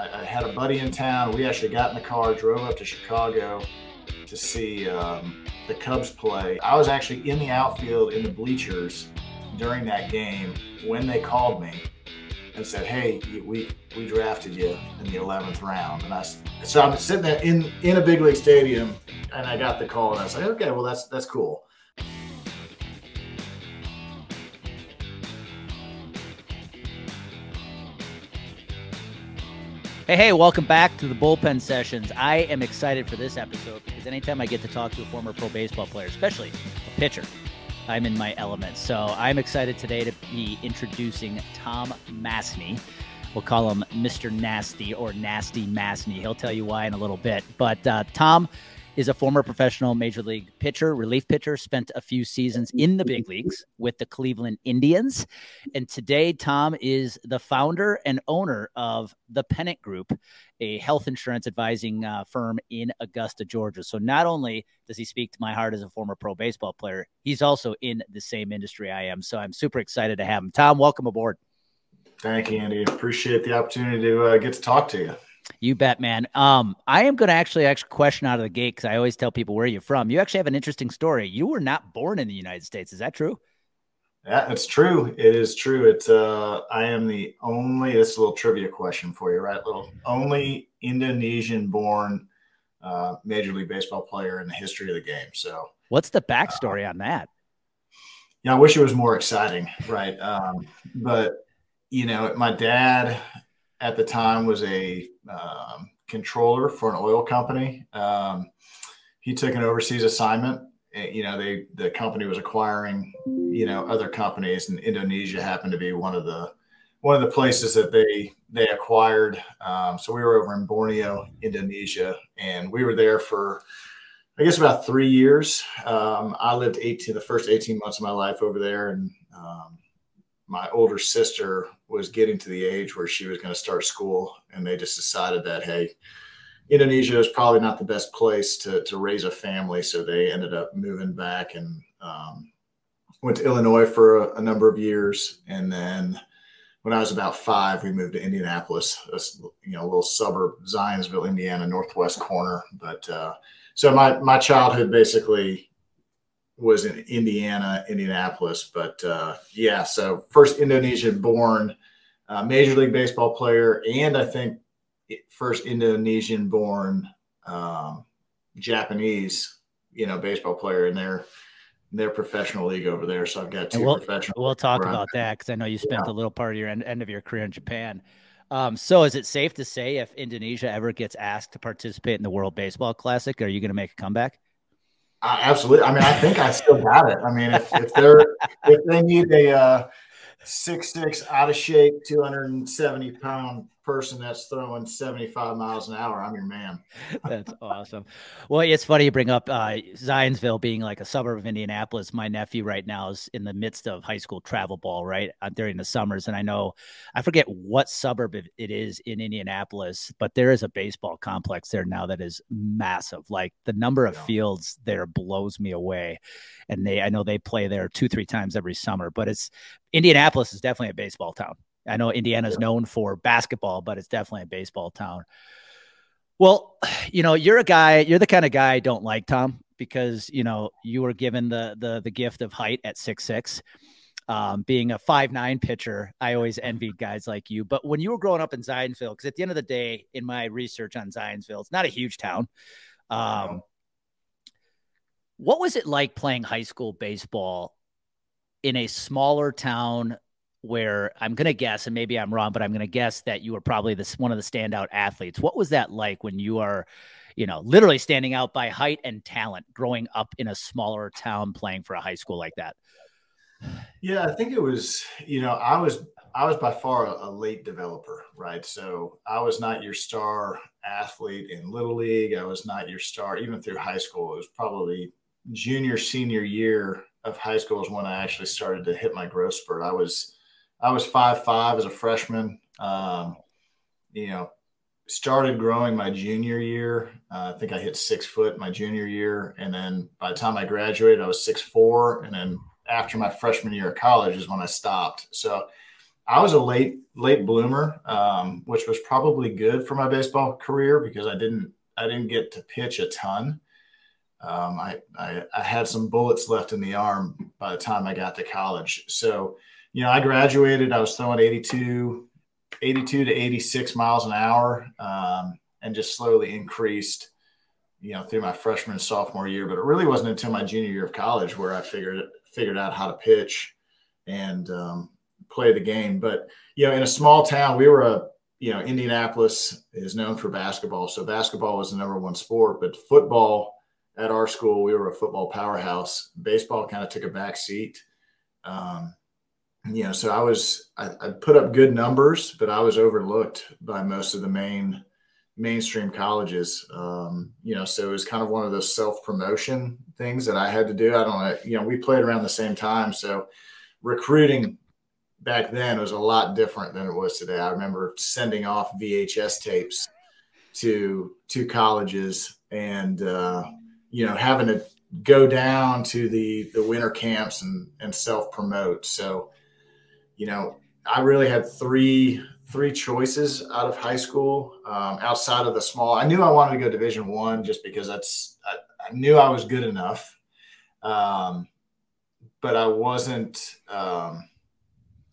I, I, had a buddy in town. We actually got in the car, drove up to Chicago to see um, the Cubs play. I was actually in the outfield in the bleachers during that game when they called me and said, "Hey, we we drafted you in the 11th round." And I so I'm sitting there in in a big league stadium, and I got the call, and I was like, "Okay, well that's that's cool." Hey, hey, welcome back to the bullpen sessions. I am excited for this episode because anytime I get to talk to a former pro baseball player, especially a pitcher, I'm in my element. So I'm excited today to be introducing Tom Mastny. We'll call him Mr. Nasty or Nasty Mastny. He'll tell you why in a little bit. But uh, Tom is a former professional major league pitcher, relief pitcher, spent a few seasons in the big leagues with the Cleveland Indians. And today, Tom is the founder and owner of the Pennant Group, a health insurance advising uh, firm in Augusta, Georgia. So not only does he speak to my heart as a former pro baseball player, he's also in the same industry I am. So I'm super excited to have him. Tom, welcome aboard. Thank you, Andy. Appreciate the opportunity to uh, get to talk to you. You bet, man. Um, I am going to actually actually question out of the gate because I always tell people where you're from. You actually have an interesting story. You were not born in the United States. Is that true? Yeah, it's true. It is true. It's uh, I am the only. This is a little trivia question for you, right? Little only Indonesian-born uh, Major League Baseball player in the history of the game. So, what's the backstory uh, on that? Yeah, I wish it was more exciting, right? Um, but you know, my dad at the time was a um, controller for an oil company. Um, he took an overseas assignment. You know, they the company was acquiring, you know, other companies, and Indonesia happened to be one of the one of the places that they they acquired. Um, so we were over in Borneo, Indonesia, and we were there for I guess about three years. Um, I lived 18 the first 18 months of my life over there, and um, my older sister was getting to the age where she was going to start school, and they just decided that hey, Indonesia is probably not the best place to to raise a family, so they ended up moving back and um, went to Illinois for a, a, number of years, and then when I was about five, we moved to Indianapolis, a, you know, a little suburb, Zionsville, Indiana, northwest corner. But uh, so my my childhood basically was in Indiana, Indianapolis. But uh, yeah, so first Indonesian born uh, Major League Baseball player, and I think first Indonesian born um, Japanese, you know, baseball player in their their professional league over there. So I've got 2 we'll, professional. We'll talk about that because I know you spent yeah. a little part of your end, end of your career in Japan. Um, so is it safe to say if Indonesia ever gets asked to participate in the World Baseball Classic, are you going to make a comeback? Uh, absolutely. I mean, I think I still got it. I mean, if, if they're if they need a uh, six six out of shape, two hundred and seventy pound person that's throwing 75 miles an hour, I'm your man. that's awesome. Well, it's funny you bring up uh, Zionsville being like a suburb of Indianapolis. My nephew right now is in the midst of high school travel ball, right, uh, during the summers. And I know, I forget what suburb it is in Indianapolis, but there is a baseball complex there now that is massive. Like the number of yeah. fields there blows me away. And they, I know they play there two, three times every summer, but it's Indianapolis is definitely a baseball town. I know Indiana's yeah. known for basketball, but it's definitely a baseball town. Well, you know, you're a guy, you're the kind of guy I don't like, Tom, because you know, you were given the the the gift of height at six six. Um, being a five nine pitcher, I always envied guys like you. But when you were growing up in Zionsville, because at the end of the day, in my research on Zionsville, it's not a huge town. Um, what was it like playing high school baseball in a smaller town where I'm going to guess, and maybe I'm wrong, but I'm going to guess that you were probably this one of the standout athletes. What was that like when you are, you know, literally standing out by height and talent, growing up in a smaller town, playing for a high school like that? Yeah, I think it was. You know, I was I was by far a, a late developer, right? So I was not your star athlete in little league. I was not your star even through high school. It was probably junior senior year of high school is when I actually started to hit my growth spurt. I was I was five five as a freshman. Um, you know, started growing my junior year. Uh, I think I hit six foot my junior year, and then by the time I graduated, I was six four. And then after my freshman year of college is when I stopped. So I was a late late bloomer, um, which was probably good for my baseball career because I didn't I didn't get to pitch a ton. Um, I, I, I had some bullets left in the arm by the time I got to college. So, you know, I graduated. I was throwing 82, 82 to 86 miles an hour, um, and just slowly increased you know, through my freshman and sophomore year. But it really wasn't until my junior year of college where I figured figured out how to pitch and um, play the game. But you know, in a small town, we were a you know Indianapolis is known for basketball, so basketball was the number one sport. But football at our school, we were a football powerhouse. Baseball kind of took a back seat. Um, you know, so I was I, I put up good numbers, but I was overlooked by most of the main mainstream colleges. Um, you know, so it was kind of one of those self promotion things that I had to do. I don't know, you know, we played around the same time. So recruiting back then was a lot different than it was today. I remember sending off VHS tapes to to colleges and uh, you know having to go down to the the winter camps and and self promote. So you know I really had three three choices out of high school um, outside of the small i knew i wanted to go division one just because that's I, I, knew i was good enough um, but i wasn't um,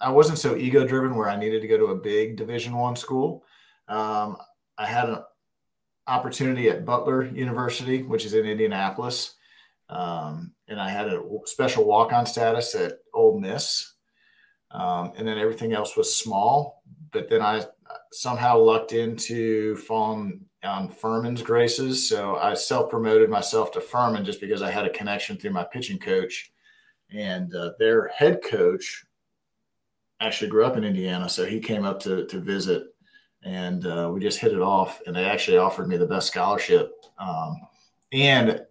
i wasn't so ego driven where i needed to go to a big division one school. Um, i had an opportunity at butler university which is in indianapolis um, and i had a special walk-on status at Ole Miss um, and then everything else was small but then I somehow lucked into falling on Furman's graces. So I self promoted myself to Furman just because I had a connection through my pitching coach. And uh, their head coach actually grew up in Indiana. So he came up to, to visit and uh, we just hit it off. And they actually offered me the best scholarship. Um, and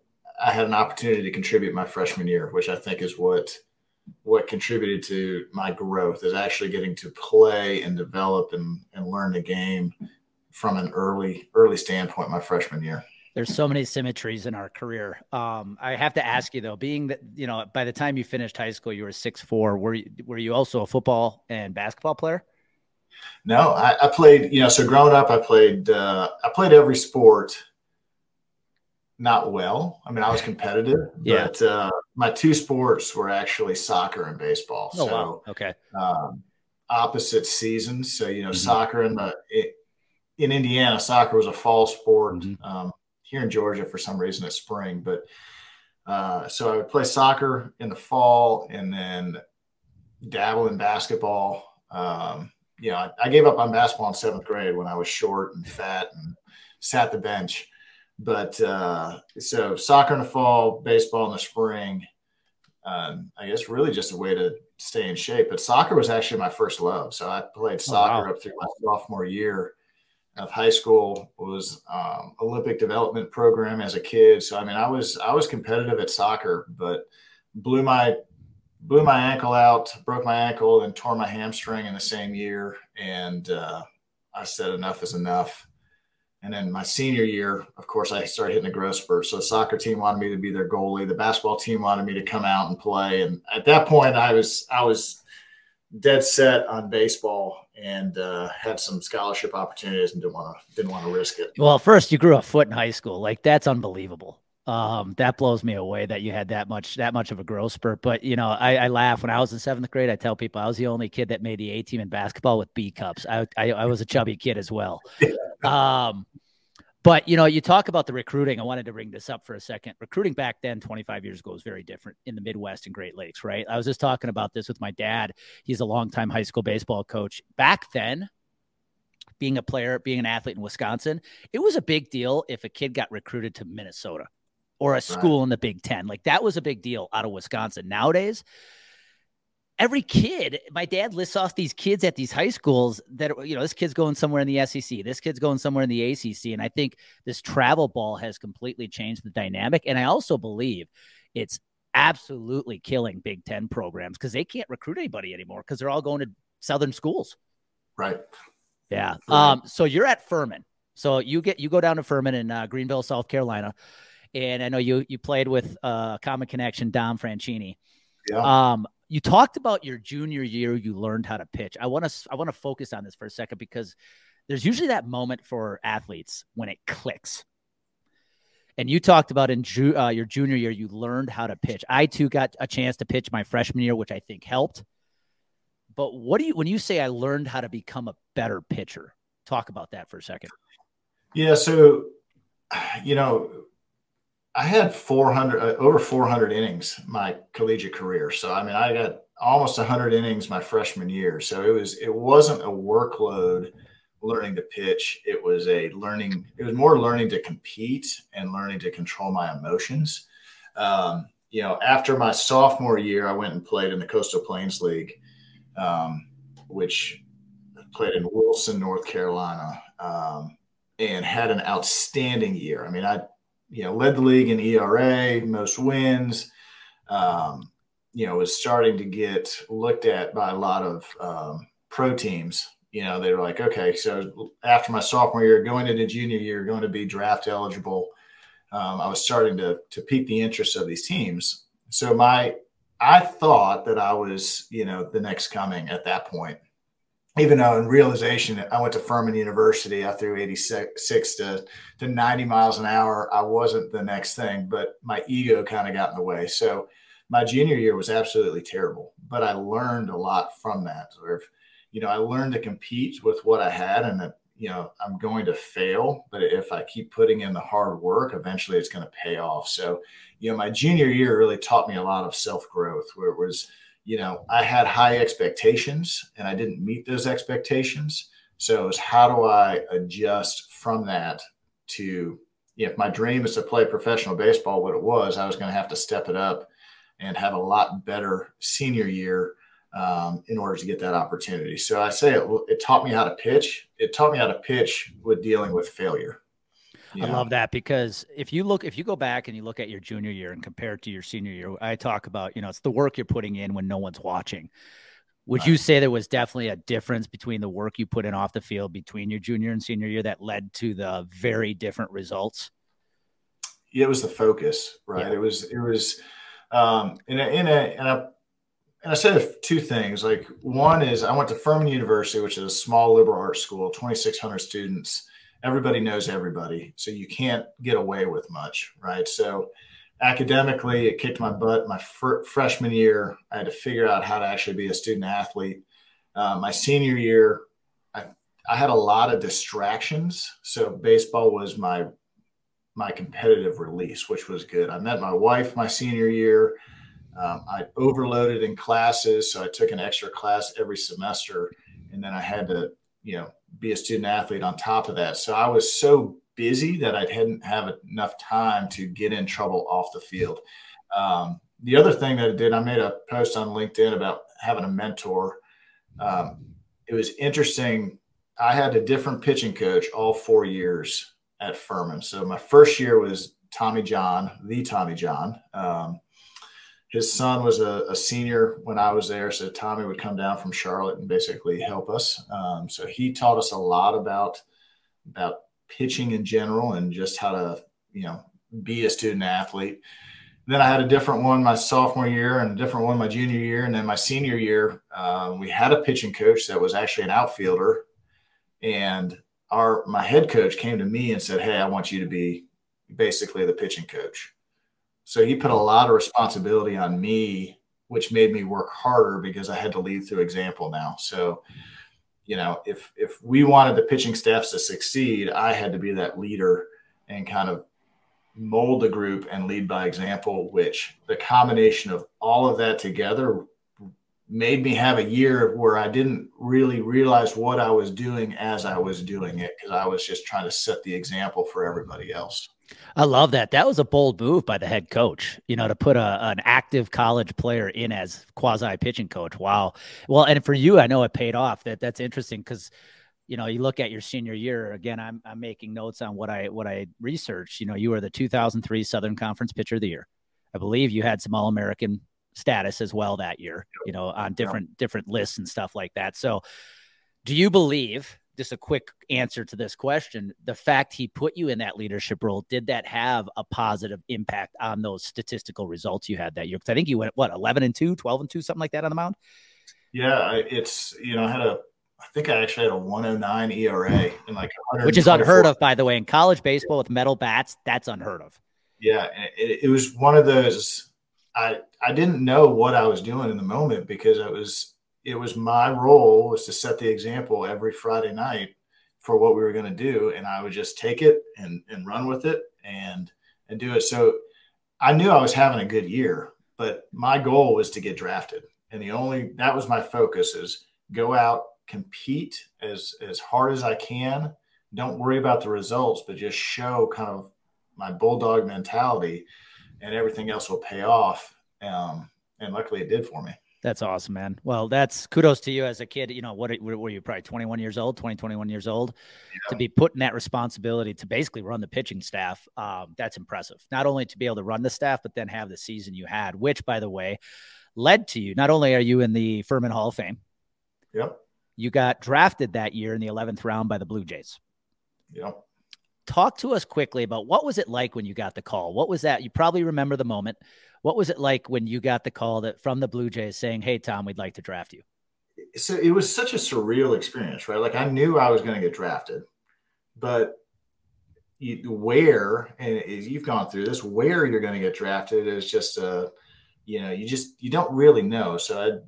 I had an opportunity to contribute my freshman year, which I think is what what contributed to my growth is actually getting to play and develop and, and learn the game from an early early standpoint my freshman year. There's so many symmetries in our career. Um, i have to ask you though being that you know by the time you finished high school you were six four were you were you also a football and basketball player? No i, I played you know so growing up i played uh, i played every sport not well. I mean, I was competitive, yeah. but uh, my two sports were actually soccer and baseball. Oh, so, wow. okay. Um, opposite seasons. So, you know, mm-hmm. soccer in the it, in Indiana, soccer was a fall sport. Mm-hmm. Um, here in Georgia, for some reason, it's spring. But uh, so I would play soccer in the fall and then dabble in basketball. Um, you know, I, I gave up on basketball in seventh grade when I was short and fat and sat the bench. But uh, so soccer in the fall, baseball in the spring. Um, I guess really just a way to stay in shape. But soccer was actually my first love. So I played soccer oh, wow. up through my sophomore year of high school. Was um, Olympic development program as a kid. So I mean, I was I was competitive at soccer, but blew my blew my ankle out, broke my ankle, and tore my hamstring in the same year. And uh, I said enough is enough. And then my senior year, of course, I started hitting a growth spurt. So the soccer team wanted me to be their goalie. The basketball team wanted me to come out and play. And at that point, I was I was dead set on baseball and uh, had some scholarship opportunities and didn't want to didn't want to risk it. Well, first you grew a foot in high school. Like that's unbelievable. Um, that blows me away that you had that much that much of a growth spurt. But you know, I, I, laugh when I was in seventh grade. I tell people I was the only kid that made the A team in basketball with B cups. I, I, I was a chubby kid as well. Um, but you know, you talk about the recruiting. I wanted to bring this up for a second. Recruiting back then, 25 years ago, was very different in the Midwest and Great Lakes, right? I was just talking about this with my dad. He's a longtime high school baseball coach. Back then, being a player, being an athlete in Wisconsin, it was a big deal if a kid got recruited to Minnesota or a school right. in the Big Ten. Like that was a big deal out of Wisconsin. Nowadays, every kid, my dad lists off these kids at these high schools that, you know, this kid's going somewhere in the SEC, this kid's going somewhere in the ACC. And I think this travel ball has completely changed the dynamic. And I also believe it's absolutely killing Big Ten programs because they can't recruit anybody anymore because they're all going to Southern schools. Right. Yeah. Um, so you're at Furman. So you get you go down to Furman in uh, Greenville, South Carolina, and I know you you played with uh, Common Connection, Dom Franchini. Yeah. Um, you talked about your junior year you learned how to pitch. I want to i want to focus on this for a second because there's usually that moment for athletes when it clicks. And you talked about in ju- uh, your junior year you learned how to pitch. I too got a chance to pitch my freshman year which i think helped. But what do you when you say i learned how to become a better pitcher talk about that for a second. Yeah so you know I had 400 uh, over 400 innings my collegiate career. So I mean, I got almost 100 innings my freshman year. So it was it wasn't a workload learning to pitch. It was a learning. It was more learning to compete and learning to control my emotions. Um, you know, after my sophomore year, I went and played in the Coastal Plains League, um, which played in Wilson, North Carolina, um, and had an outstanding year. I mean, I you know, led the league in ERA, most wins. Um, you know, was starting to get looked at by a lot of um, pro teams. You know, they were like, okay, so after my sophomore year, going into junior year, going to be draft eligible. Um, I was starting to to pique the interest of these teams. So my, I thought that I was, you know, the next coming at that point even though in realization I went to Furman University, I threw 86 to, to 90 miles an hour. I wasn't the next thing, but my ego kind of got in the way. So my junior year was absolutely terrible, but I learned a lot from that. Of, you know, I learned to compete with what I had and that, you know, I'm going to fail, but if I keep putting in the hard work, eventually it's going to pay off. So, you know, my junior year really taught me a lot of self growth where it was, you know, I had high expectations and I didn't meet those expectations. So it was how do I adjust from that to if my dream is to play professional baseball, what it was, I was going to have to step it up and have a lot better senior year um, in order to get that opportunity. So I say it, it taught me how to pitch. It taught me how to pitch with dealing with failure. I love that because if you look, if you go back and you look at your junior year and compare it to your senior year, I talk about, you know, it's the work you're putting in when no one's watching. Would right. you say there was definitely a difference between the work you put in off the field between your junior and senior year that led to the very different results? Yeah, it was the focus, right? Yeah. It was, it was, um, in a, in a, in a, and I said two things. Like one is I went to Furman University, which is a small liberal arts school, 2,600 students everybody knows everybody. So you can't get away with much, right? So academically, it kicked my butt. My fr- freshman year, I had to figure out how to actually be a student athlete. Uh, my senior year, I, I had a lot of distractions. So baseball was my my competitive release, which was good. I met my wife my senior year. Um, I overloaded in classes, so I took an extra class every semester, and then I had to, you know, be a student athlete on top of that. So I was so busy that I hadn't have enough time to get in trouble off the field. Um, the other thing that I did, I made a post on LinkedIn about having a mentor. Um, it was interesting. I had a different pitching coach all four years at Furman. So my first year was Tommy John, the Tommy John. Um, his son was a, a, senior when I was there, so Tommy would come down from Charlotte and basically help us. Um, so he taught us a lot about about pitching in general and just how to you know be a student athlete. Then I had a different one my sophomore year and a different one my junior year, and then my senior year uh, we had a pitching coach that was actually an outfielder, and our my head coach came to me and said, "Hey, I want you to be basically the pitching coach." So he put a lot of responsibility on me, which made me work harder because I had to lead through example now. So, you know, if if we wanted the pitching staffs to succeed, I had to be that leader and kind of mold the group and lead by example, which the combination of all of that together made me have a year where I didn't really realize what I was doing as I was doing it because I was just trying to set the example for everybody else. I love that. That was a bold move by the head coach, you know, to put a, an active college player in as quasi pitching coach. Wow. Well, and for you, I know it paid off. That that's interesting because, you know, you look at your senior year again. I'm I'm making notes on what I what I researched. You know, you were the 2003 Southern Conference Pitcher of the Year. I believe you had some All American status as well that year. You know, on different different lists and stuff like that. So, do you believe just a quick answer to this question. The fact he put you in that leadership role, did that have a positive impact on those statistical results you had that year? Because I think you went, what, 11 and 2, 12 and 2, something like that on the mound? Yeah, it's, you know, I had a, I think I actually had a 109 ERA in like, which is unheard of, by the way, in college baseball with metal bats. That's unheard of. Yeah, it, it was one of those. I I didn't know what I was doing in the moment because i was it was my role was to set the example every Friday night for what we were going to do, and I would just take it and and run with it and and do it. So I knew I was having a good year, but my goal was to get drafted, and the only that was my focus is go out compete as as hard as I can. Don't worry about the results, but just show kind of my bulldog mentality, and everything else will pay off. Um, and luckily, it did for me. That's awesome, man. Well, that's kudos to you as a kid. You know, what, what were you probably 21 years old, 20, 21 years old yeah. to be put in that responsibility to basically run the pitching staff. Um, that's impressive. Not only to be able to run the staff, but then have the season you had, which, by the way, led to you. Not only are you in the Furman Hall of Fame, yep. You got drafted that year in the 11th round by the Blue Jays. Yep. Talk to us quickly about what was it like when you got the call? What was that? You probably remember the moment. What was it like when you got the call that from the Blue Jays saying, "Hey Tom, we'd like to draft you"? So it was such a surreal experience, right? Like I knew I was going to get drafted, but you, where and you've gone through this, where you're going to get drafted is just a, you know, you just you don't really know. So I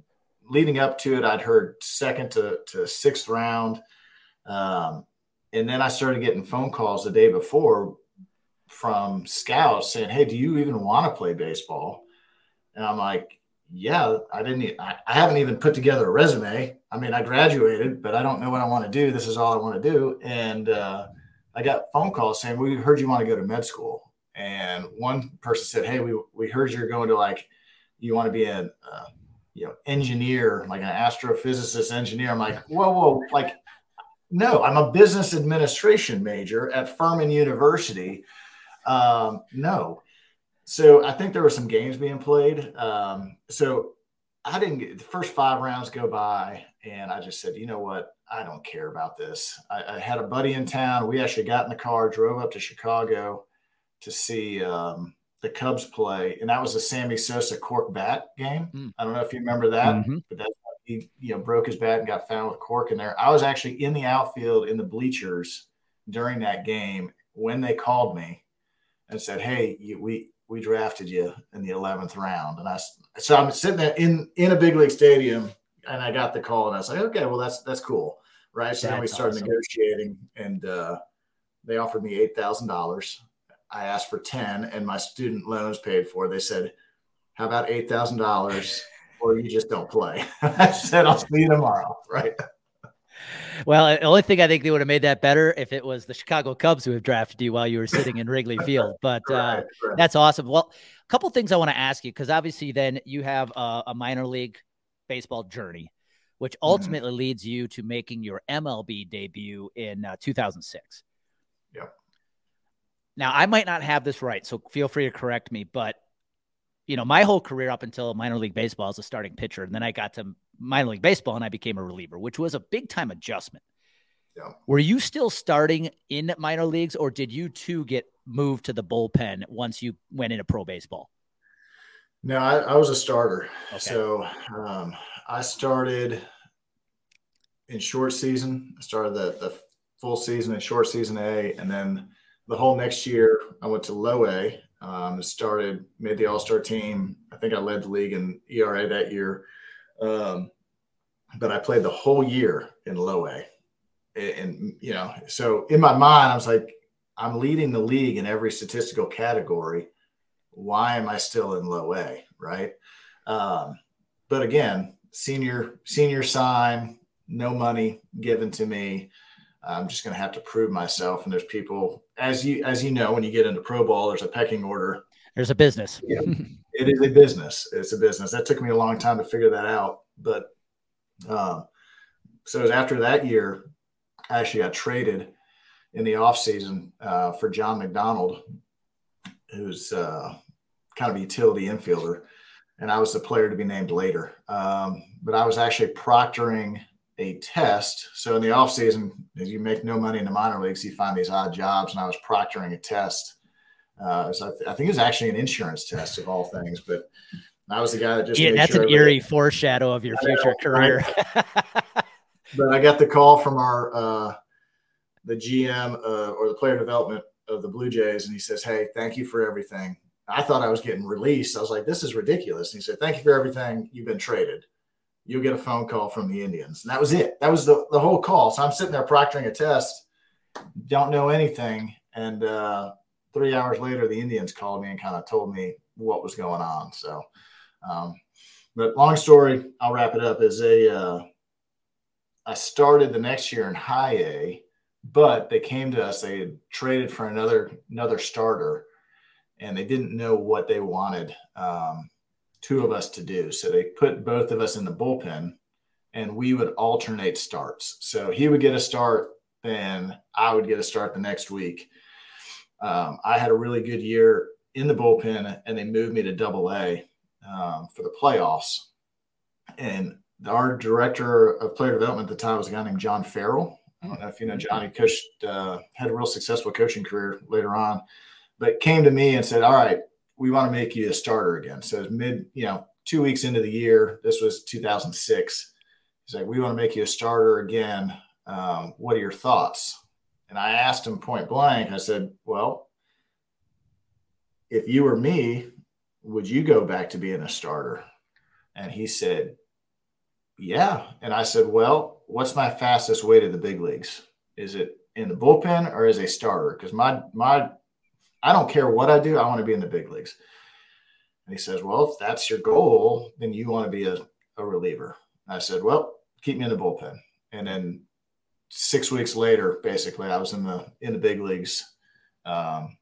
leading up to it, I'd heard second to, to sixth round. Um, and then I started getting phone calls the day before from scouts saying, Hey, do you even want to play baseball? And I'm like, yeah, I didn't, I, I haven't even put together a resume. I mean, I graduated, but I don't know what I want to do. This is all I want to do. And, uh, I got phone calls saying, we heard you want to go to med school. And one person said, Hey, we, we heard you're going to like, you want to be an uh, you know, engineer, like an astrophysicist engineer. I'm like, whoa, whoa, like, no, I'm a business administration major at Furman University. Um, no. So I think there were some games being played. Um, so I didn't get the first five rounds go by, and I just said, you know what? I don't care about this. I, I had a buddy in town. We actually got in the car, drove up to Chicago to see um, the Cubs play, and that was the Sammy Sosa cork bat game. Mm. I don't know if you remember that, mm-hmm. but that he you know broke his bat and got found with cork in there. I was actually in the outfield in the bleachers during that game when they called me and said, "Hey, you, we we drafted you in the eleventh round," and I so I'm sitting there in in a big league stadium, and I got the call, and I was like, "Okay, well that's that's cool." Right. So that's then we started awesome. negotiating, and uh, they offered me eight thousand dollars I asked for 10 and my student loans paid for. They said, How about $8,000 or you just don't play? I said, I'll see you tomorrow. Right. Well, the only thing I think they would have made that better if it was the Chicago Cubs who have drafted you while you were sitting in Wrigley Field. But uh, that's awesome. Well, a couple things I want to ask you because obviously then you have a, a, minor league baseball journey, which mm-hmm. ultimately mm-hmm. leads you to making your MLB debut in uh, 2006. Yep. Now, I might not have this right, so feel free to correct me, but you know, my whole career up until minor league baseball as a starting pitcher, and then I got to minor league baseball and I became a reliever, which was a big time adjustment. Yeah. Were you still starting in minor leagues, or did you too get moved to the bullpen once you went into pro baseball? No, I, I was a starter. Okay. So um, I started in short season. I started the, the full season in short season A, and then the whole next year, I went to low A, um, started, made the All Star team. I think I led the league in ERA that year. Um, but I played the whole year in low A. And, and, you know, so in my mind, I was like, I'm leading the league in every statistical category. Why am I still in low A? Right. Um, but again, senior, senior sign, no money given to me. I'm just going to have to prove myself. And there's people, as you as you know, when you get into pro ball, there's a pecking order. There's a business. Yeah, it is a business. It's a business. That took me a long time to figure that out. But um, so after that year, I actually got traded in the off season uh, for John McDonald, who's uh, kind of a utility infielder, and I was the player to be named later. Um, but I was actually proctoring a test. So in the off season, as you make no money in the minor leagues, you find these odd jobs, and I was proctoring a test. Uh, so I, th- I, think it was actually an insurance test of all things, but I was the guy that just yeah, that's sure an eerie foreshadow of your future know, career. but I got the call from our uh, the GM uh, or the player development of the Blue Jays, and he says, "Hey, thank you for everything." I thought I was getting released. I was like, "This is ridiculous." And he said, "Thank you for everything. You've been traded." You'll get a phone call from the Indians. And that was it. That was the, the whole call. So I'm sitting there proctoring a test, don't know anything. And uh, three hours later, the Indians called me and kind of told me what was going on. So, um, but long story, I'll wrap it up. Is a uh, I started the next year in high A, but they came to us. They had traded for another another starter, and they didn't know what they wanted. Um, two of us to do. So they put both of us in the bullpen and we would alternate starts. So he would get a start, then I would get a start the next week. Um, I had a really good year in the bullpen and they moved me to double A um, for the playoffs. And our director of player development at the time was a guy named John Farrell. I don't know if you know John. He coached, uh, had a real successful coaching career later on, but came to me and said, "All right, we want to make you a starter again. So it's mid, you know, two weeks into the year. This was 2006. He's like, we want to make you a starter again. Um, what are your thoughts? And I asked him point blank. I said, well, if you were me, would you go back to being a starter? And he said, yeah. And I said, well, what's my fastest way to the big leagues? Is it in the bullpen or as a starter? Because my my I don't care what I do. I want to be in the big leagues. And he says, Well, if that's your goal, then you want to be a, a reliever. And I said, Well, keep me in the bullpen. And then six weeks later, basically, I was in the in the big leagues. Um,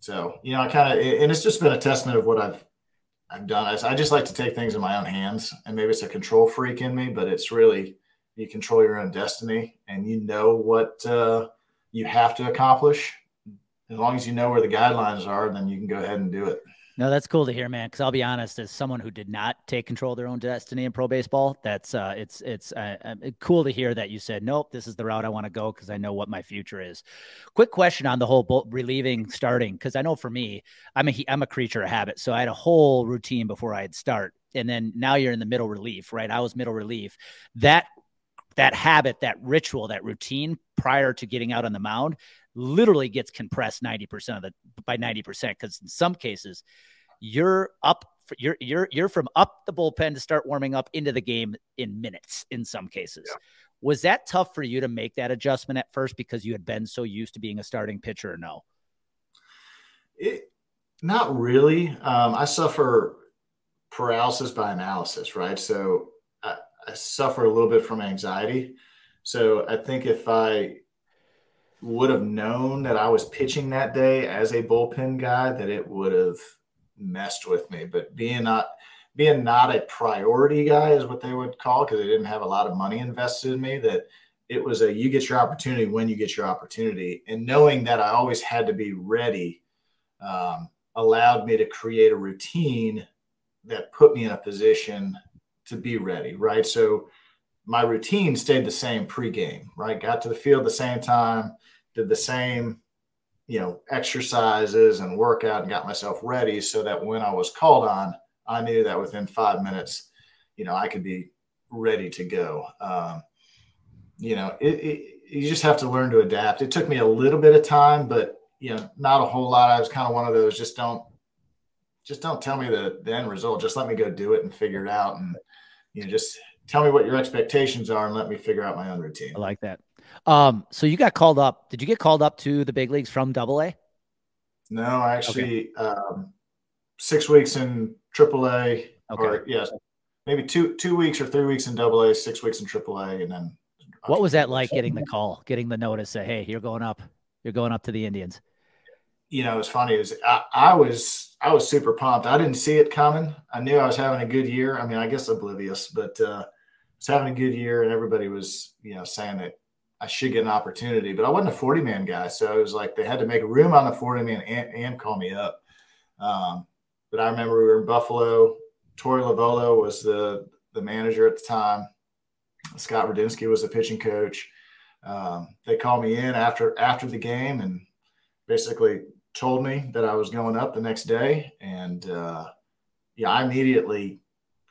so you know, I kind of and it's just been a testament of what I've I've done. I, I just like to take things in my own hands, and maybe it's a control freak in me, but it's really you control your own destiny, and you know what uh, you have to accomplish as long as you know where the guidelines are, then you can go ahead and do it. No, that's cool to hear, man. Because I'll be honest, as someone who did not take control of their own destiny in pro baseball, that's uh, it's it's uh, uh cool to hear that you said, nope, this is the route I want to go because I know what my future is. Quick question on the whole relieving starting, because I know for me, I'm a I'm a creature of habit, so I had a whole routine before I'd start, and then now you're in the middle relief, right? I was middle relief. That that habit, that ritual, that routine prior to getting out on the mound literally gets compressed 90% of the by 90% because in some cases you're up you're you're you're from up the bullpen to start warming up into the game in minutes in some cases. Yeah. Was that tough for you to make that adjustment at first because you had been so used to being a starting pitcher or no? It not really. Um, I suffer paralysis by analysis, right? So I, I suffer a little bit from anxiety. So I think if I would have known that I was pitching that day as a bullpen guy, that it would have messed with me. But being not being not a priority guy is what they would call because they didn't have a lot of money invested in me. That it was a you get your opportunity when you get your opportunity, and knowing that I always had to be ready um, allowed me to create a routine that put me in a position to be ready. Right, so my routine stayed the same pregame. Right, got to the field the same time did the same, you know, exercises and workout and got myself ready so that when I was called on, I knew that within five minutes, you know, I could be ready to go. Um, you know, it, it, you just have to learn to adapt. It took me a little bit of time, but you know, not a whole lot. I was kind of one of those just don't, just don't tell me the, the end result. Just let me go do it and figure it out. And, you know, just tell me what your expectations are and let me figure out my own routine. I like that. Um, so you got called up. Did you get called up to the big leagues from Double A? No, I actually okay. um, six weeks in Triple A. Okay. Or yes, maybe two two weeks or three weeks in Double A, six weeks in Triple A, and then. What was that like getting the call, getting the notice that hey, you're going up, you're going up to the Indians? You know, it's funny. Is I, I was I was super pumped. I didn't see it coming. I knew I was having a good year. I mean, I guess oblivious, but uh, was having a good year, and everybody was you know saying that I should get an opportunity. But I wasn't a 40 man guy. So it was like they had to make room on the 40 man and, and call me up. Um, but I remember we were in Buffalo. Torey Lovullo was the, the manager at the time. Scott Radinsky was the pitching coach. Um, they called me in after after the game and basically told me that I was going up the next day. And uh, yeah, I immediately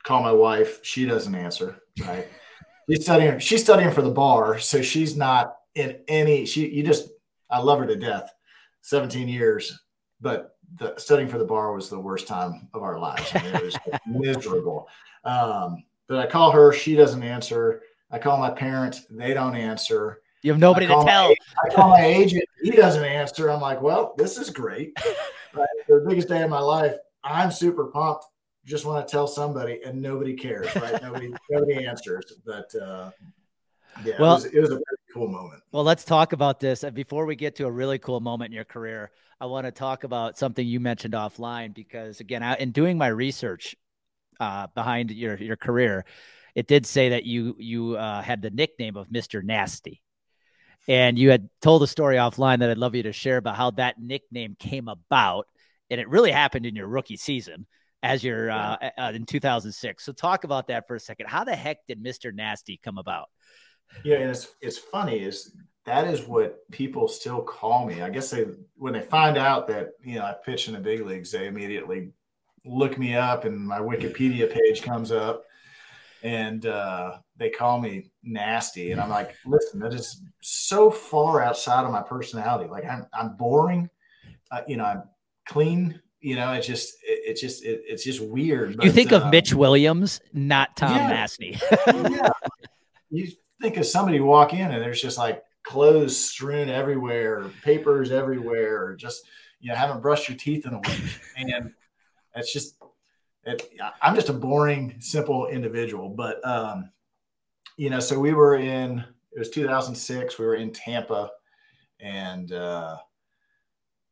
call my wife. She doesn't answer. Right. she's studying. She's studying for the bar, so she's not in any. She. You just. I love her to death. Seventeen years, but the studying for the bar was the worst time of our lives. I mean, it was miserable. Um, but I call her. She doesn't answer. I call my parents. They don't answer. You have nobody to tell. My, I call my agent. He doesn't answer. I'm like, well, this is great. Right? The biggest day of my life. I'm super pumped. Just want to tell somebody, and nobody cares. Right? nobody, nobody answers. But uh, yeah, well, it was, it was a very cool moment. Well, let's talk about this. Before we get to a really cool moment in your career, I want to talk about something you mentioned offline because, again, I, in doing my research uh, behind your your career, it did say that you you uh, had the nickname of Mister Nasty. And you had told a story offline that I'd love you to share about how that nickname came about. And it really happened in your rookie season as you're uh, uh, in 2006. So talk about that for a second. How the heck did Mr. Nasty come about? Yeah, and it's it's funny is that is what people still call me. I guess they when they find out that you know I pitch in the big leagues, they immediately look me up and my Wikipedia page comes up and uh, they call me nasty. And I'm like, listen, that is so far outside of my personality. Like I'm, I'm boring. Uh, you know, I'm clean. You know, it's just, it, it's just, it, it's just weird. But, you think of uh, Mitch Williams, not Tom yeah, yeah. You think of somebody walk in and there's just like clothes strewn everywhere, papers everywhere, or just, you know, haven't brushed your teeth in a week. And it's just, it, I'm just a boring, simple individual. But um, you know, so we were in it was 2006. We were in Tampa, and uh,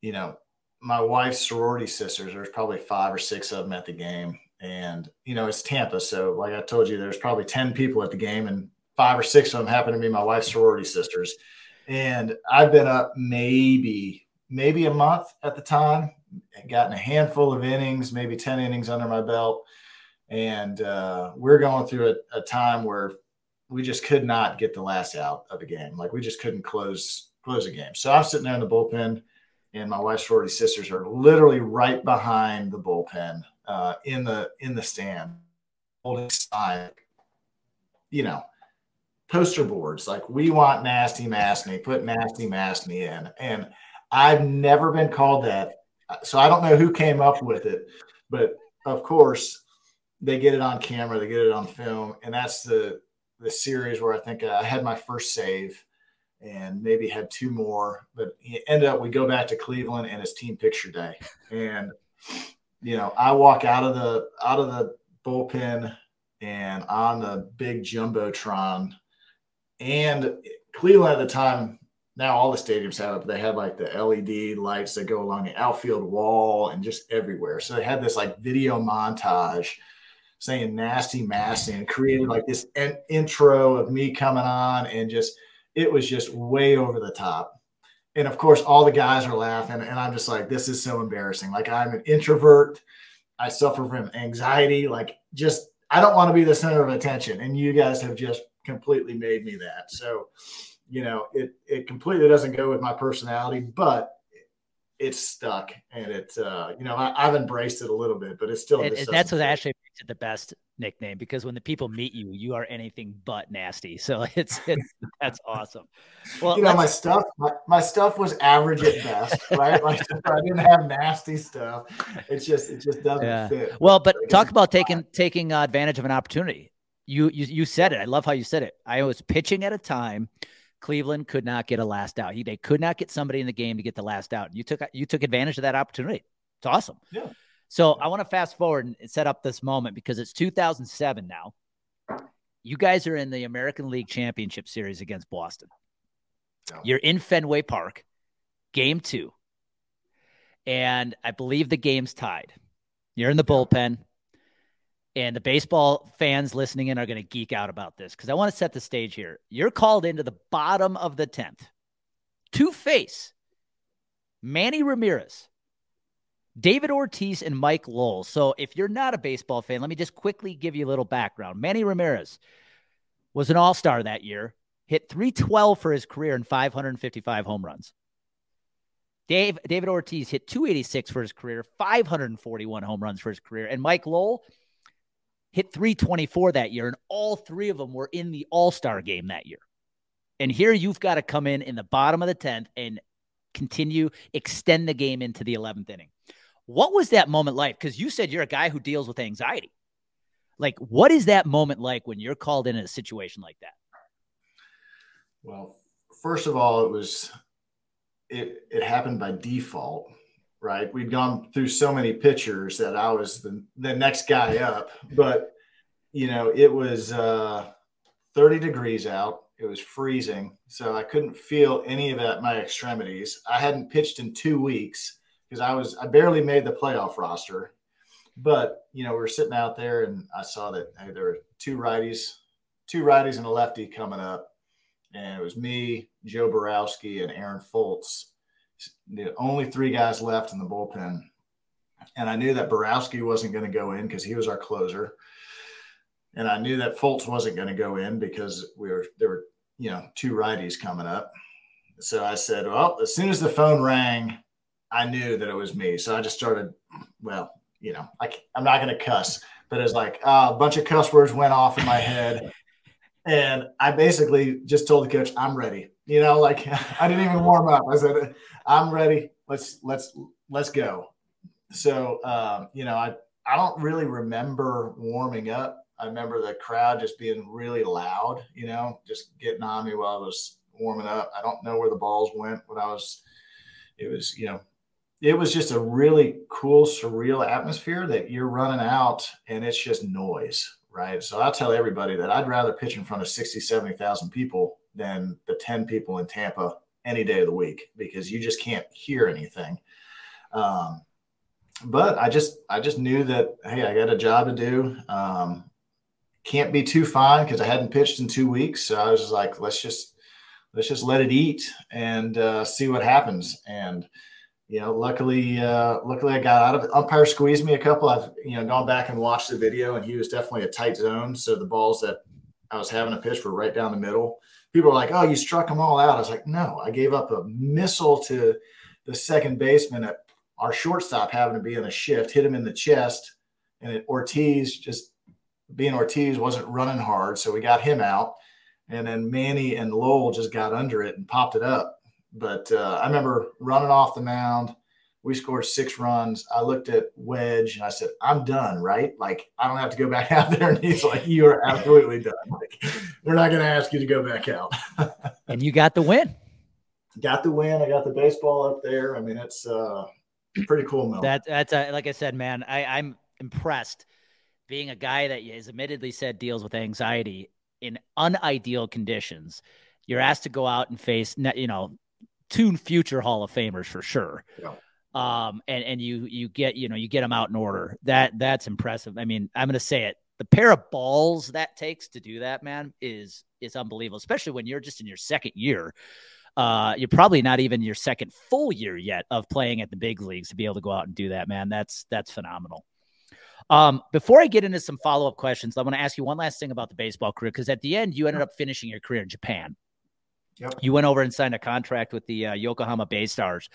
you know, my wife's sorority sisters. There's probably five or six of them at the game, and you know, it's Tampa. So, like I told you, there's probably ten people at the game, and five or six of them happen to be my wife's sorority sisters. And I've been up maybe maybe a month at the time gotten a handful of innings, maybe 10 innings under my belt. And uh, we're going through a, a, time where we just could not get the last out of a game. Like we just couldn't close close a game. So I'm sitting there in the bullpen, and my wife's sorority sisters are literally right behind the bullpen uh, in the in the stand, holding sign, you know, poster boards. Like we want nasty Mastny, put nasty Mastny in. And I've never been called that. So I don't know who came up with it, but of course they get it on camera, they get it on film, and that's the the series where I think I had my first save and maybe had two more, but it ended up we go back to Cleveland and it's team picture day, and you know I walk out of the out of the bullpen and on the big jumbotron, and Cleveland at the time now all the stadiums have it. But they had like the LED lights that go along the outfield wall and just everywhere. So they had this like video montage saying nasty Mastny and created like this intro of me coming on and just it was just way over the top. And of course, all the guys are laughing, and I'm just like, this is so embarrassing. Like I'm an introvert. I suffer from anxiety. Like just I don't want to be the center of attention. And you guys have just completely made me that. So you know, it it completely doesn't go with my personality, but it's stuck and it's uh you know I, have embraced it a little bit but it's still and, and that's what actually makes it the best nickname because when the people meet you you are anything but nasty so it's, it's that's awesome well you know my stuff my, my stuff was average at best right like i didn't have nasty stuff it's just it just doesn't yeah. fit well but talk about taking taking advantage of an opportunity you, you you said it i love how you said it i was pitching at a time Cleveland could not get a last out. He, they could not get somebody in the game to get the last out. You took you took advantage of that opportunity. It's awesome. Yeah. So I want to fast forward and set up this moment because it's 2007 now. You guys are in the American League Championship Series against Boston. You're in Fenway Park, game two. And I believe the game's tied. You're in the bullpen and the baseball fans listening in are going to geek out about this because I want to set the stage here. You're called into the bottom of the 10th to face Manny Ramirez, David Ortiz, and Mike Lowell. So if you're not a baseball fan, let me just quickly give you a little background. Manny Ramirez, was an all star that year, hit 312 for his career and 555 home runs. Dave, David Ortiz hit 286 for his career, 541 home runs for his career. And Mike Lowell hit 324 that year. And all three of them were in the all star game that year. And here you've got to come in in the bottom of the 10th and continue, extend the game into the 11th inning. What was that moment like? Because you said you're a guy who deals with anxiety. Like, what is that moment like when you're called in, a situation like that? Well, first of all, it was it it happened by default, right? We'd gone through so many pitchers that I was the the next guy up, but you know, it was uh 30 degrees out. It was freezing, so I couldn't feel any of that my extremities. I hadn't pitched in 2 weeks because I was I barely made the playoff roster. But, you know, we were sitting out there and I saw that hey, there were two righties, two righties and a lefty coming up and it was me, Joe Borowski, and Aaron Fultz. The only three guys left in the bullpen. And I knew that Borowski wasn't going to go in because he was our closer. And I knew that Fultz wasn't going to go in because we were there were, you know, two righties coming up. So I said, well, as soon as the phone rang, I knew that it was me. So I just started, well, you know, I, I'm not going to cuss, but it's like uh, a bunch of cuss words went off in my head. And I basically just told the coach, I'm ready. You know, like I didn't even warm up. I said, I'm ready. Let's let's let's go. So um, you know, I I don't really remember warming up. I remember the crowd just being really loud, you know, just getting on me while I was warming up. I don't know where the balls went when I was it was, you know, it was just a really cool, surreal atmosphere that you're running out and it's just noise right? So I tell everybody that I'd rather pitch in front of 60, 70,000 people than the 10 people in Tampa any day of the week because you just can't hear anything. Um, but I just, I just knew that, hey, I got a job to do. Um, can't be too fine because I hadn't pitched in two weeks. So I was like, let's just, let's just let it eat and uh, see what happens. And, you know, luckily, uh, luckily I got out of it. Umpire squeezed me a couple. I've, you know, gone back and watched the video and he was definitely a tight zone. So the balls that I was having to pitch were right down the middle. People are like, oh, you struck them all out. I was like, no, I gave up a missile to the second baseman at our shortstop having to be in a shift, hit him in the chest. And it, Ortiz just being Ortiz wasn't running hard. So we got him out. And then Manny and Lowell just got under it and popped it up but uh, I remember running off the mound. We scored six runs. I looked at Wedge and I said, I'm done, right? Like, I don't have to go back out there. And he's like, You are absolutely done. Like, we're not going to ask you to go back out. and you got the win. Got the win. I got the baseball up there. I mean, it's uh, pretty cool moment. That, that's a, like I said, man, I, I'm impressed being a guy that has admittedly said deals with anxiety in unideal conditions. You're asked to go out and face, you know, two future Hall of Famers for sure. Yeah. Um, and and you you get you know you get them out in order. That that's impressive. I mean, I'm gonna say it. The pair of balls that takes to do that, man, is is unbelievable. Especially when you're just in your second year. Uh, you're probably not even your second full year yet of playing at the big leagues to be able to go out and do that, man. That's that's phenomenal. Um, before I get into some follow up questions, I want to ask you one last thing about the baseball career because at the end you ended up finishing your career in Japan. Yep. You went over and signed a contract with the uh, Yokohama Bay Stars.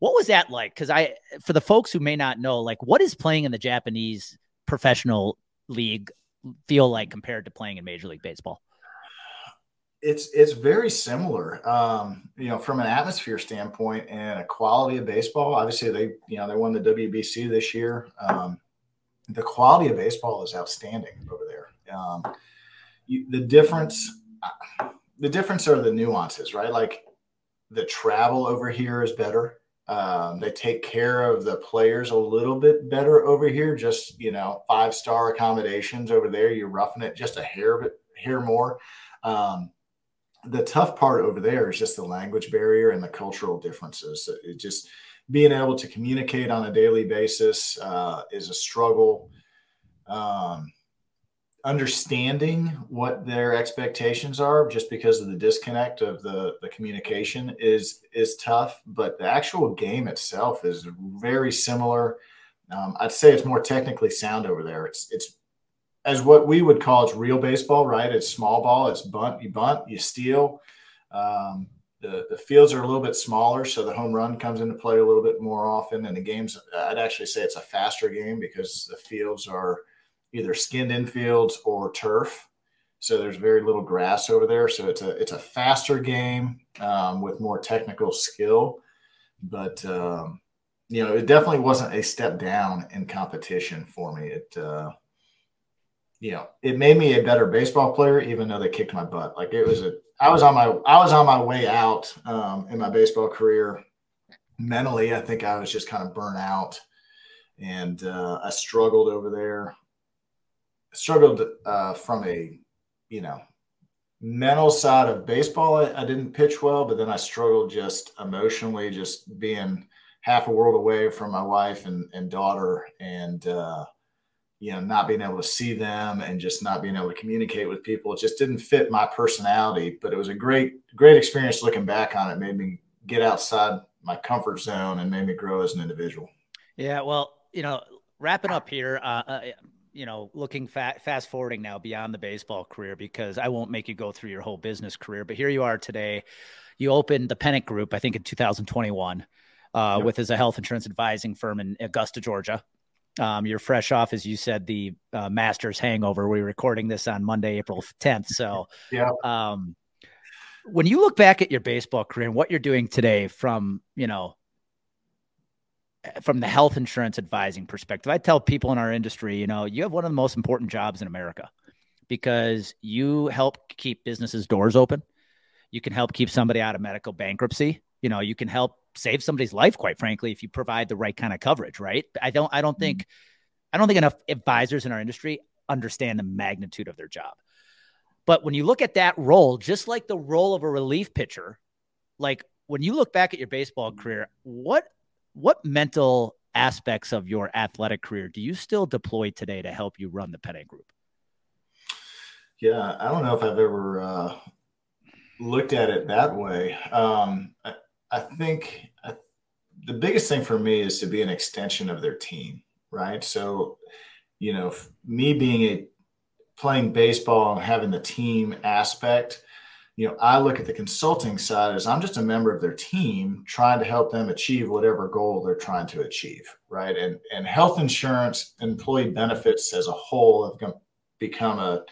What was that like? Because I, for the folks who may not know, like what is playing in the Japanese professional league feel like compared to playing in Major League Baseball? It's it's very similar, um, you know, from an atmosphere standpoint and a quality of baseball. Obviously, they you know they won the WBC this year. Um, the quality of baseball is outstanding over there. Um, you, the difference the difference are the nuances, right? Like the travel over here is better. Um, they take care of the players a little bit better over here. Just you know, five star accommodations over there. You're roughing it just a hair bit, hair more. Um, the tough part over there is just the language barrier and the cultural differences. It just being able to communicate on a daily basis uh, is a struggle. Um, understanding what their expectations are just because of the disconnect of the, the communication is is tough but the actual game itself is very similar um, i'd say it's more technically sound over there it's it's as what we would call it's real baseball, right? It's small ball, it's bunt, you bunt, you steal. Um, the, the fields are a little bit smaller, so the home run comes into play a little bit more often. And the games, I'd actually say it's a faster game because the fields are either skinned in fields or turf. So there's very little grass over there. So it's a it's a faster game um, with more technical skill. But um, you know, it definitely wasn't a step down in competition for me. It uh, you know, it made me a better baseball player, even though they kicked my butt. Like it was a, I was on my, I was on my way out um, in my baseball career. Mentally, I think I was just kind of burnt out, and uh, I struggled over there. Struggled uh, from a, you know, mental side of baseball. I, I didn't pitch well, but then I struggled just emotionally, just being half a world away from my wife and, and daughter, and uh, you know, not being able to see them and just not being able to communicate with people. It just didn't fit my personality, but it was a great, great experience looking back on it. made me get outside my comfort zone and made me grow as an individual. Yeah. Well, you know, wrapping up here, uh, uh, you know, looking fa- fast forwarding now beyond the baseball career, because I won't make you go through your whole business career, but here you are today. You opened the Pennant Group, I think in 2021, uh, yep. with as a health insurance advising firm in Augusta, Georgia. Um, you're fresh off, as you said, the uh, Masters hangover. We're recording this on Monday, April 10th. So, yeah. Um, when you look back at your baseball career and what you're doing today, from you know, from the health insurance advising perspective, I tell people in our industry, you know, you have one of the most important jobs in America because you help keep businesses' doors open. You can help keep somebody out of medical bankruptcy. You know, you can help save somebody's life, quite frankly, if you provide the right kind of coverage, right? I don't I don't think mm-hmm. I don't think enough advisors in our industry understand the magnitude of their job. But when you look at that role, just like the role of a relief pitcher, like when you look back at your baseball career, what what mental aspects of your athletic career do you still deploy today to help you run the Pennant Group? Yeah, I don't know if I've ever uh, looked at it that way. Um, I think uh, the biggest thing for me is to be an extension of their team, right? So, you know, me being a playing baseball and having the team aspect, you know, I look at the consulting side as I'm just a member of their team trying to help them achieve whatever goal they're trying to achieve, right? And and health insurance, employee benefits as a whole have become a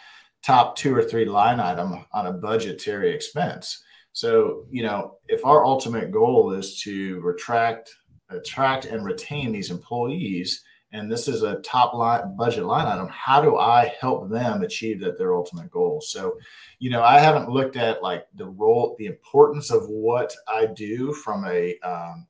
top two or three line item on a budgetary expense. So, you know, if our ultimate goal is to retract, attract, and retain these employees, and this is a top line budget line item, how do I help them achieve that their ultimate goal? So, you know, I haven't looked at like the role, the importance of what I do from a um,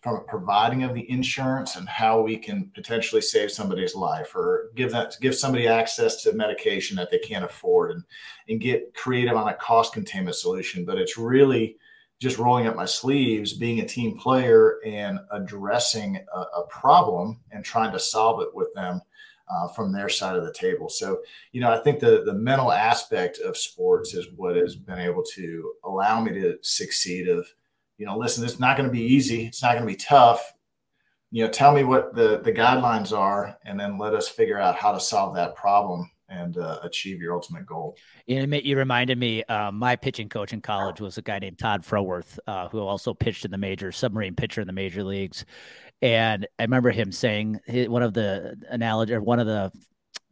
from a providing of the insurance and how we can potentially save somebody's life or give that give somebody access to medication that they can't afford and and get creative on a cost containment solution but it's really just rolling up my sleeves being a team player and addressing a, a problem and trying to solve it with them uh, from their side of the table so you know i think the the mental aspect of sports is what has been able to allow me to succeed of you know, listen, it's not going to be easy. It's not going to be tough. You know, tell me what the the guidelines are, and then let us figure out how to solve that problem and uh, achieve your ultimate goal. You, you reminded me, uh, my pitching coach in college was a guy named Todd Frohwirth, uh, who also pitched in the major submarine pitcher in the major leagues. And I remember him saying one of the analogy or one of the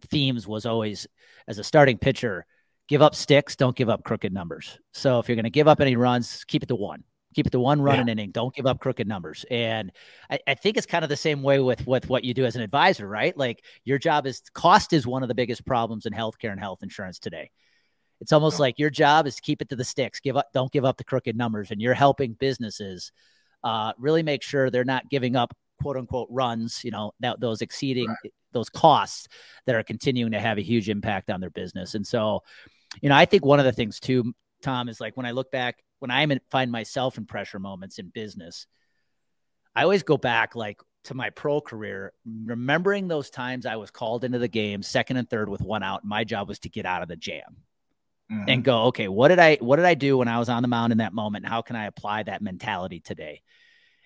themes was always as a starting pitcher, give up sticks, don't give up crooked numbers. So if you're going to give up any runs, keep it to one. Keep it to one run yeah. an inning. Don't give up crooked numbers. And I, I, think it's kind of the same way with with what you do as an advisor, right? Like your job is cost is one of the biggest problems in healthcare and health insurance today. It's almost yeah. like your job is to keep it to the sticks. Give up, don't give up the crooked numbers, and you're helping businesses uh, really make sure they're not giving up quote unquote runs. You know that those exceeding right. those costs that are continuing to have a huge impact on their business. And so, you know, I think one of the things too, Tom, is like when I look back when I find myself in pressure moments in business, I always go back like to my pro career, remembering those times I was called into the game second and third with one out. My job was to get out of the jam mm-hmm. and go, okay, what did I what did I do when I was on the mound in that moment? How can I apply that mentality today?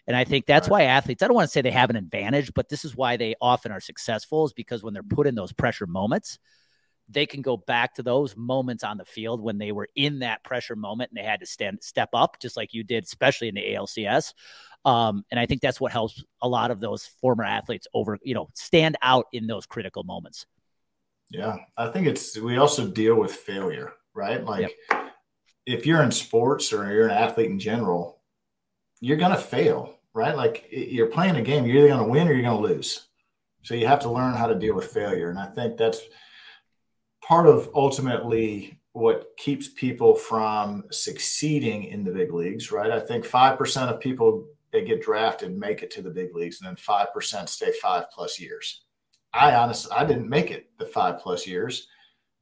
And I think that's why athletes, I don't want to say they have an advantage, but this is why they often are successful is because when they're put in those pressure moments, they can go back to those moments on the field when they were in that pressure moment and they had to stand step up, just like you did, especially in the ALCS. Um, and I think that's what helps a lot of those former athletes over, you know, stand out in those critical moments. Yeah, I think it's we also deal with failure, right? Like yep. if you're in sports or you're an athlete in general, you're going to fail, right? Like you're playing a game, you're either going to win or you're going to lose. So you have to learn how to deal with failure. And I think that's part of ultimately what keeps people from succeeding in the big leagues, right? I think 5% of people that get drafted make it to the big leagues and then 5% stay five plus years. I honestly, I didn't make it the five plus years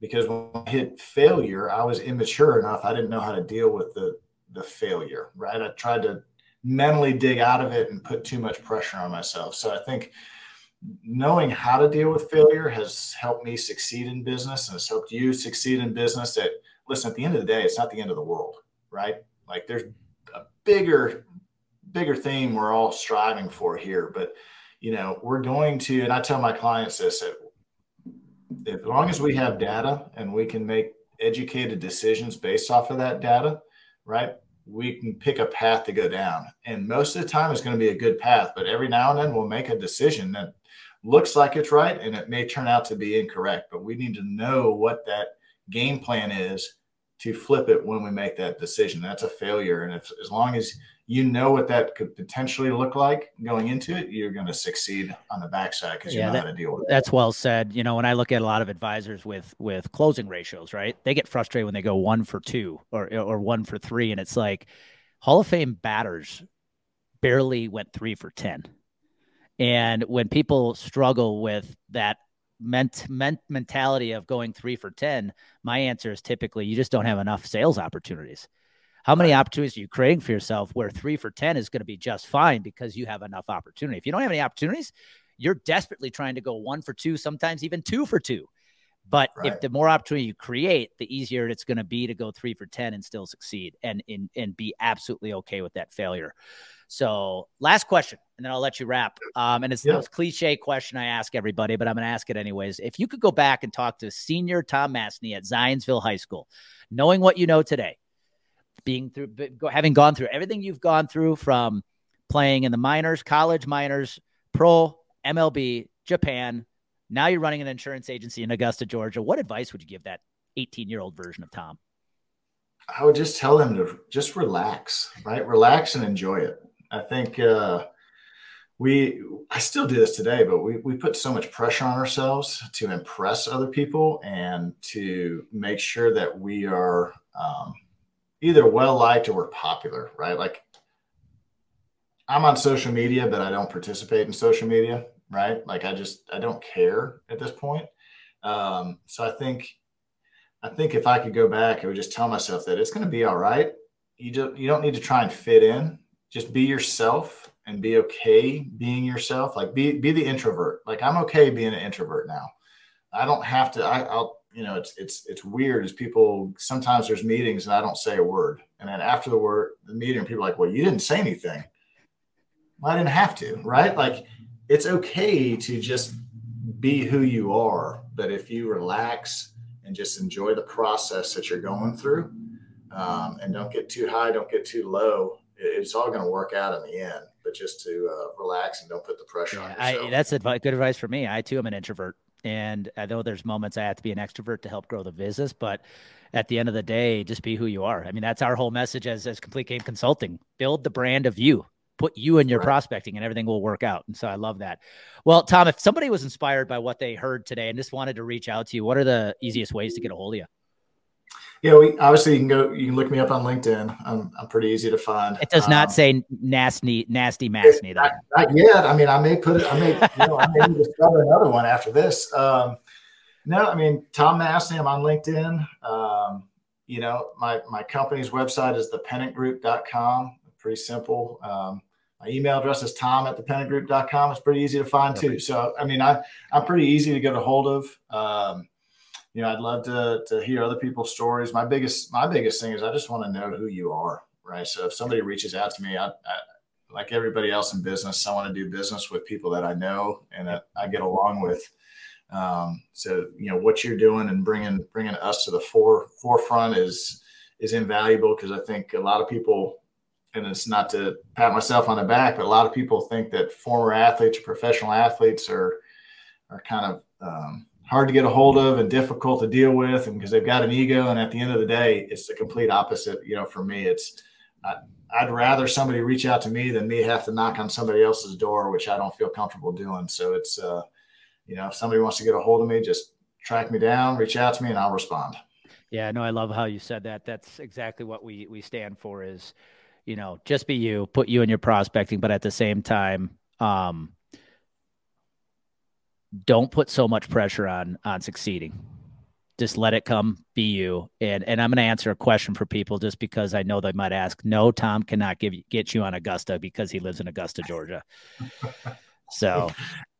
because when I hit failure, I was immature enough. I didn't know how to deal with the, the failure, right? I tried to mentally dig out of it and put too much pressure on myself. So I think knowing how to deal with failure has helped me succeed in business and has helped you succeed in business that listen at the end of the day it's not the end of the world right? Like there's a bigger bigger theme we're all striving for here but you know we're going to and i tell my clients this that as long as we have data and we can make educated decisions based off of that data right we can pick a path to go down. And most of the time it's going to be a good path but every now and then we'll make a decision that looks like it's right and it may turn out to be incorrect, but we need to know what that game plan is to flip it when we make that decision. That's a failure. And if, as long as you know what that could potentially look like going into it, you're going to succeed on the backside because you yeah, know that, how to deal with it. That's well said. You know, when I look at a lot of advisors with with closing ratios, right? They get frustrated when they go one for two or or one for three, and it's like Hall of Fame batters barely went three for ten. And when people struggle with that ment, ment mentality of going three for 10, my answer is typically you just don't have enough sales opportunities. How many opportunities are you creating for yourself where three for 10 is going to be just fine because you have enough opportunity? If you don't have any opportunities, you're desperately trying to go one for two, sometimes even two for two. But right. if the more opportunity you create, the easier it's going to be to go three for 10 and still succeed and, and, and be absolutely okay with that failure. So, last question, and then I'll let you wrap. Um, and it's yeah. the most cliche question I ask everybody, but I'm going to ask it anyways. If you could go back and talk to senior Tom Mastny at Zionsville High School, knowing what you know today, being through, having gone through everything you've gone through from playing in the minors, college minors, pro, MLB, Japan, now you're running an insurance agency in Augusta, Georgia. What advice would you give that 18 year old version of Tom? I would just tell them to just relax, right? Relax and enjoy it. I think uh, we, I still do this today, but we, we put so much pressure on ourselves to impress other people and to make sure that we are um, either well liked or we're popular, right? Like I'm on social media, but I don't participate in social media, right? Like I just, I don't care at this point. Um, so I think, I think if I could go back, I would just tell myself that it's going to be all right. You just, you don't need to try and fit in just be yourself and be okay being yourself. Like be be the introvert. Like I'm okay being an introvert now. I don't have to. I, I'll you know it's it's it's weird as people sometimes there's meetings and I don't say a word, and then after the word the meeting, people are like, well, you didn't say anything. Well, I didn't have to, right? Like it's okay to just be who you are, but if you relax and just enjoy the process that you're going through, um, and don't get too high, don't get too low, it's all going to work out in the end. But just to uh, relax and don't put the pressure yeah, on yourself. I, that's advice, good advice for me. I too am an introvert, and I know there's moments I have to be an extrovert to help grow the business, but at the end of the day, just be who you are. I mean, that's our whole message as as Complete Game Consulting. Build the brand of you. Put you in your right. prospecting, and everything will work out. And so I love that. Well, Tom, if somebody was inspired by what they heard today and just wanted to reach out to you, what are the easiest ways to get a hold of you? Yeah, we obviously you can go. You can look me up on LinkedIn. I'm, I'm pretty easy to find. It does not um, say nasty, nasty Mastny. Not, not, yet. I mean, I may put it. I may, you know, I may discover another one after this. Um, no, I mean Tom Mastny. I'm on LinkedIn. Um, you know, my my company's website is thepennantgroup.com. Pretty simple. Um, my email address is tom at thepennantgroup.com. It's pretty easy to find too. So, I mean, I I'm pretty easy to get a hold of. You know, I'd love to to hear other people's stories. My biggest my biggest thing is I just want to know who you are, right? So if somebody reaches out to me, I, I like everybody else in business, I want to do business with people that I know and that I get along with. Um, so you know what you're doing and bringing bringing us to the fore, forefront is is invaluable because I think a lot of people, and it's not to pat myself on the back, but a lot of people think that former athletes or professional athletes are are kind of um, hard to get a hold of and difficult to deal with, and because they've got an ego. And at the end of the day, it's the complete opposite. You know, for me, it's I, I'd rather somebody reach out to me than me have to knock on somebody else's door, which I don't feel comfortable doing. So it's uh, you know, if somebody wants to get a hold of me, just track me down, reach out to me, and I'll respond. Yeah, no, I love how you said that. That's exactly what we we stand for. Is you know, just be you, put you in your prospecting, but at the same time, um, don't put so much pressure on on succeeding. Just let it come, be you. And and I'm going to answer a question for people just because I know they might ask. No, Tom cannot give get you on Augusta because he lives in Augusta, Georgia. So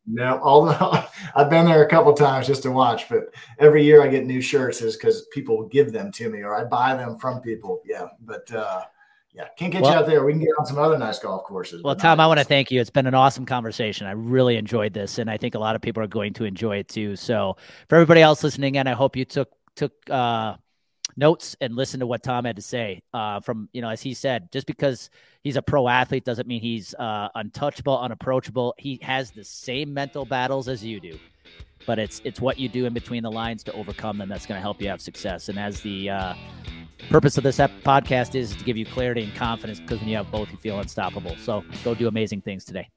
no, although I've been there a couple times just to watch, but every year I get new shirts is because people give them to me or I buy them from people. Yeah, but uh, yeah, can't get well, you out there. We can get on some other nice golf courses. Well, Tom, I want to thank you. It's been an awesome conversation. I really enjoyed this, and I think a lot of people are going to enjoy it too. So, for everybody else listening, and I hope you took took uh, notes and listened to what Tom had to say. Uh, from you know, as he said, just because he's a pro athlete doesn't mean he's uh, untouchable, unapproachable. He has the same mental battles as you do, but it's it's what you do in between the lines to overcome them that's going to help you have success. And as the uh, purpose of this podcast is to give you clarity and confidence because when you have both, you feel unstoppable. So go do amazing things today.